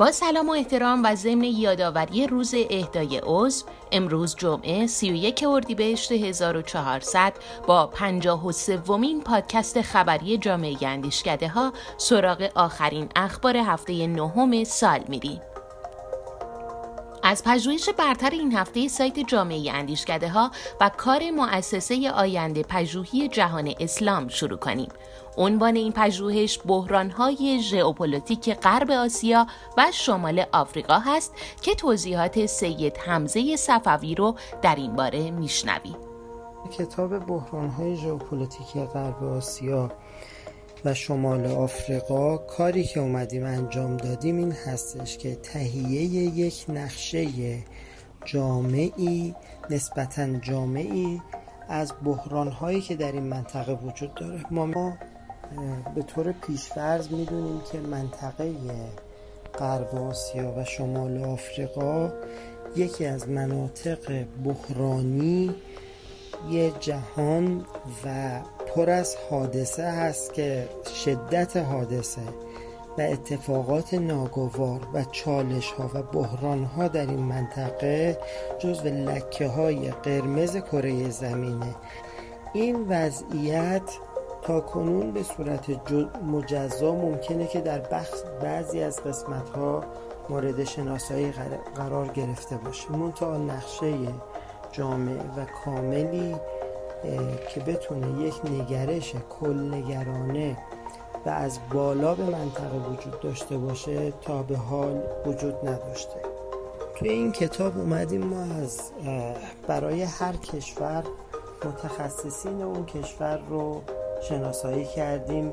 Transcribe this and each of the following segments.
با سلام و احترام و ضمن یادآوری روز اهدای عضو امروز جمعه 31 اردیبهشت 1400 با 53 ومین پادکست خبری جامعه اندیشکده ها سراغ آخرین اخبار هفته نهم سال میریم. از پژوهش برتر این هفته سایت جامعه اندیشکده ها و کار مؤسسه آینده پژوهی جهان اسلام شروع کنیم. عنوان این پژوهش بحرانهای ژئوپلیتیک غرب آسیا و شمال آفریقا هست که توضیحات سید حمزه صفوی رو در این باره میشنویم. کتاب بحرانهای ژئوپلیتیک غرب آسیا و شمال آفریقا کاری که اومدیم انجام دادیم این هستش که تهیه یک نقشه جامعی نسبتا جامعی از بحران که در این منطقه وجود داره. ما به طور پیشفرض می‌دونیم که منطقه غرب آسیا و شمال آفریقا یکی از مناطق بحرانی یه جهان و پر از حادثه هست که شدت حادثه و اتفاقات ناگوار و چالش ها و بحران ها در این منطقه جزو لکه های قرمز کره زمینه. این وضعیت تا کنون به صورت مجزا ممکنه که در بخش بعضی از قسمت ها مورد شناسایی قرار گرفته باشه. منتها نقشه جامع و کاملی که بتونه یک نگرش کل نگرانه و از بالا به منطقه وجود داشته باشه تا به حال وجود نداشته. توی این کتاب اومدیم ما از برای هر کشور متخصصین اون کشور رو شناسایی کردیم.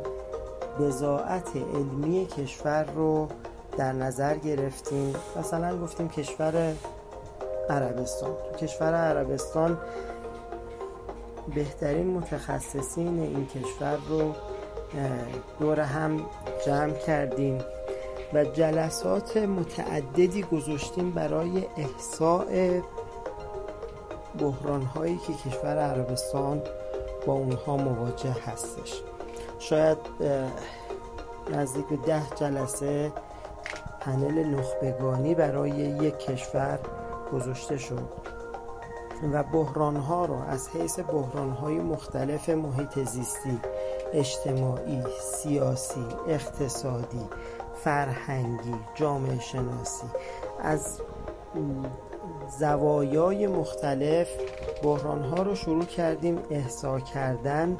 بزاعت علمی کشور رو در نظر گرفتیم. مثلا گفتیم کشور عربستان. تو کشور عربستان بهترین متخصصین این کشور رو دور هم جمع کردیم و جلسات متعددی گذاشتیم برای احساء بحران هایی که کشور عربستان با اونها مواجه هستش. شاید نزدیک به ده جلسه پنل نخبگانی برای یک کشور گذاشته شد. و بحران ها رو از حیث بحران های مختلف محیط زیستی اجتماعی، سیاسی، اقتصادی، فرهنگی، جامعه شناسی از زوایای مختلف بحران ها رو شروع کردیم احسا کردن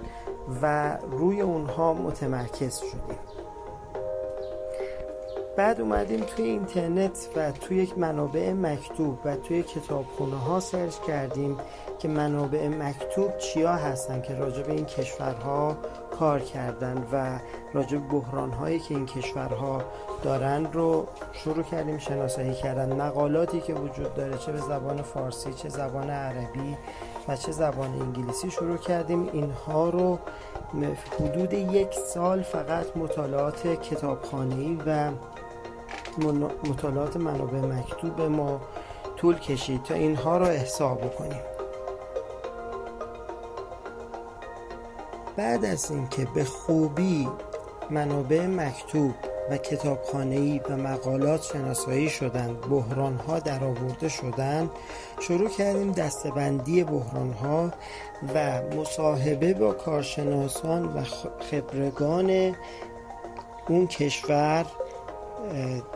و روی اونها متمرکز شدیم. بعد اومدیم توی اینترنت و توی یک منابع مکتوب و توی کتابخونه ها سرچ کردیم که منابع مکتوب چیا هستن که راجع به این کشورها کار کردن و راجع به بحران هایی که این کشورها دارن رو شروع کردیم شناسایی کردن. مقالاتی که وجود داره چه به زبان فارسی چه زبان عربی و چه زبان انگلیسی شروع کردیم. اینها رو حدود یک سال فقط مطالعات کتابخانه‌ای و مطالعات منابع مکتوب ما طول کشید تا اینها را احسا بکنیم. بعد از اینکه به خوبی منابع مکتوب و کتابخانه‌ای و مقالات شناسایی شدند بحران ها در آورده شدند شروع کردیم دستبندی بحران ها و مصاحبه با کارشناسان و خبرگان اون کشور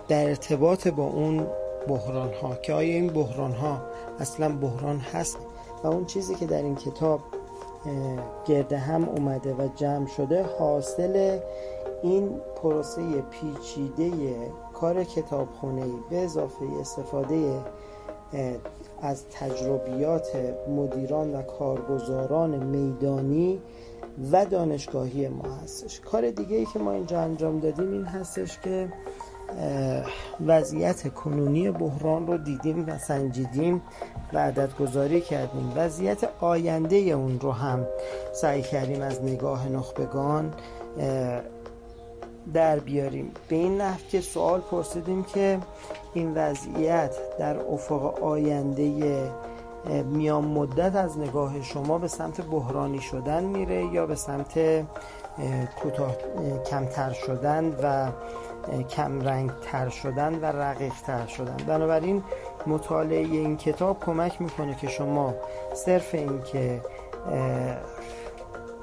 در ارتباط با اون بحران ها که آیا این بحران ها اصلا بحران هست؟ و اون چیزی که در این کتاب گرده هم اومده و جمع شده حاصل این پروسه پیچیده کار کتابخونه به اضافه استفاده از تجربیات مدیران و کارگزاران میدانی و دانشگاهی ما هستش. کار دیگه ای که ما اینجا انجام دادیم این هستش که وضعیت کنونی بحران رو دیدیم و سنجیدیم و عدد گذاری کردیم. وضعیت آینده اون رو هم سعی کردیم از نگاه نخبگان در بیاریم. به این نحو که سوال پرسیدیم که این وضعیت در افق آینده میان مدت از نگاه شما به سمت بحرانی شدن میره یا به سمت کوتاه کمتر شدن و کم رنگ تر شدن و رقیق تر شدن. بنابراین مطالعه این کتاب کمک می‌کنه که شما صرف این که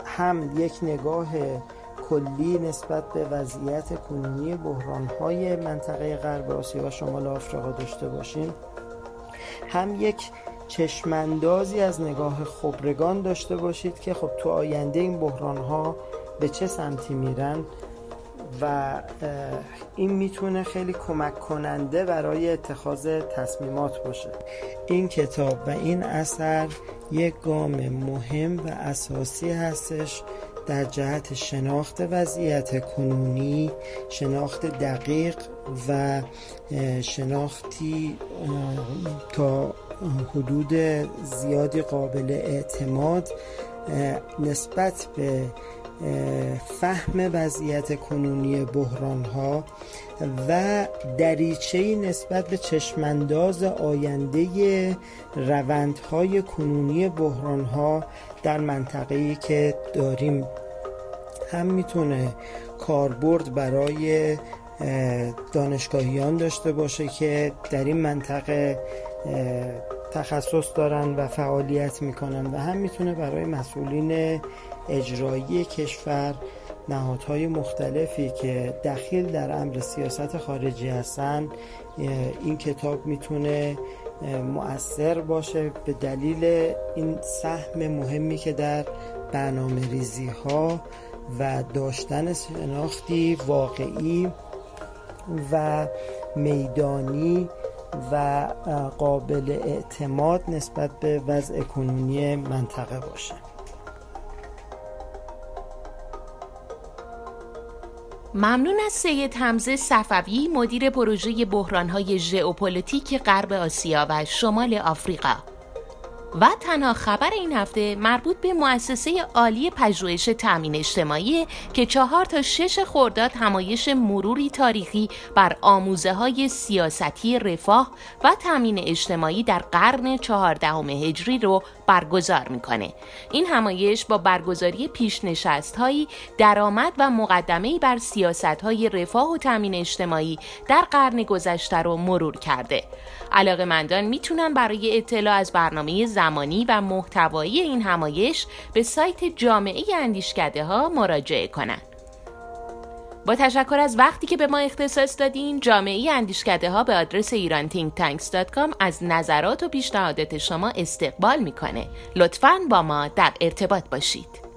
هم یک نگاه کلی نسبت به وضعیت کنونی بحرانهای منطقه غرب آسیا و شمال آفریقا داشته باشین هم یک چشماندازی از نگاه خبرگان داشته باشید که خب تو آینده این بحرانها به چه سمتی میرن. و این می‌تونه خیلی کمک کننده برای اتخاذ تصمیمات باشه. این کتاب و این اثر یک گام مهم و اساسی هستش در جهت شناخت وضعیت کنونی شناخت دقیق و شناختی تا حدود زیادی قابل اعتماد نسبت به فهم وضعیت کنونی بحران ها و دریچه نسبت به چشمانداز آینده روندهای کنونی بحران ها در منطقه‌ای که داریم. هم می‌تونه کاربرد برای دانشگاهیان داشته باشه که در این منطقه تخصص دارن و فعالیت می‌کنن و هم می‌تونه برای مسئولین اجرایی کشور نهادهای مختلفی که دخیل در امر سیاست خارجی هستن این کتاب می‌تونه مؤثر باشه به دلیل این سهم مهمی که در برنامه ریزی ها و داشتن شناختی واقعی و میدانی و قابل اعتماد نسبت به وضع کنونی منطقه باشه. ممنون از سید حمزه صفوی مدیر پروژه بحرانهای ژئوپلیتیک غرب آسیا و شمال آفریقا. و تنها خبر این هفته مربوط به مؤسسه عالی پژوهش تامین اجتماعی که چهار تا شش خرداد همایش مروری تاریخی بر آموزه های سیاستی رفاه و تامین اجتماعی در قرن چهاردهم هجری رو برگزار می‌کنه. این همایش با برگزاری پیشنشست هایی درآمد و مقدمه بر سیاست های رفاه و تامین اجتماعی در قرن گذشته رو مرور کرده. علاقه مندان می‌تونن برای اطلاع از برنامه زمانی و محتوایی این همایش به سایت جامعه اندیشکده ها مراجعه کنند. با تشکر از وقتی که به ما اختصاص دادین جامعه اندیشکده ها به آدرس ایران از نظرات و پیشنهادات شما استقبال می‌کنه. لطفاً با ما در ارتباط باشید.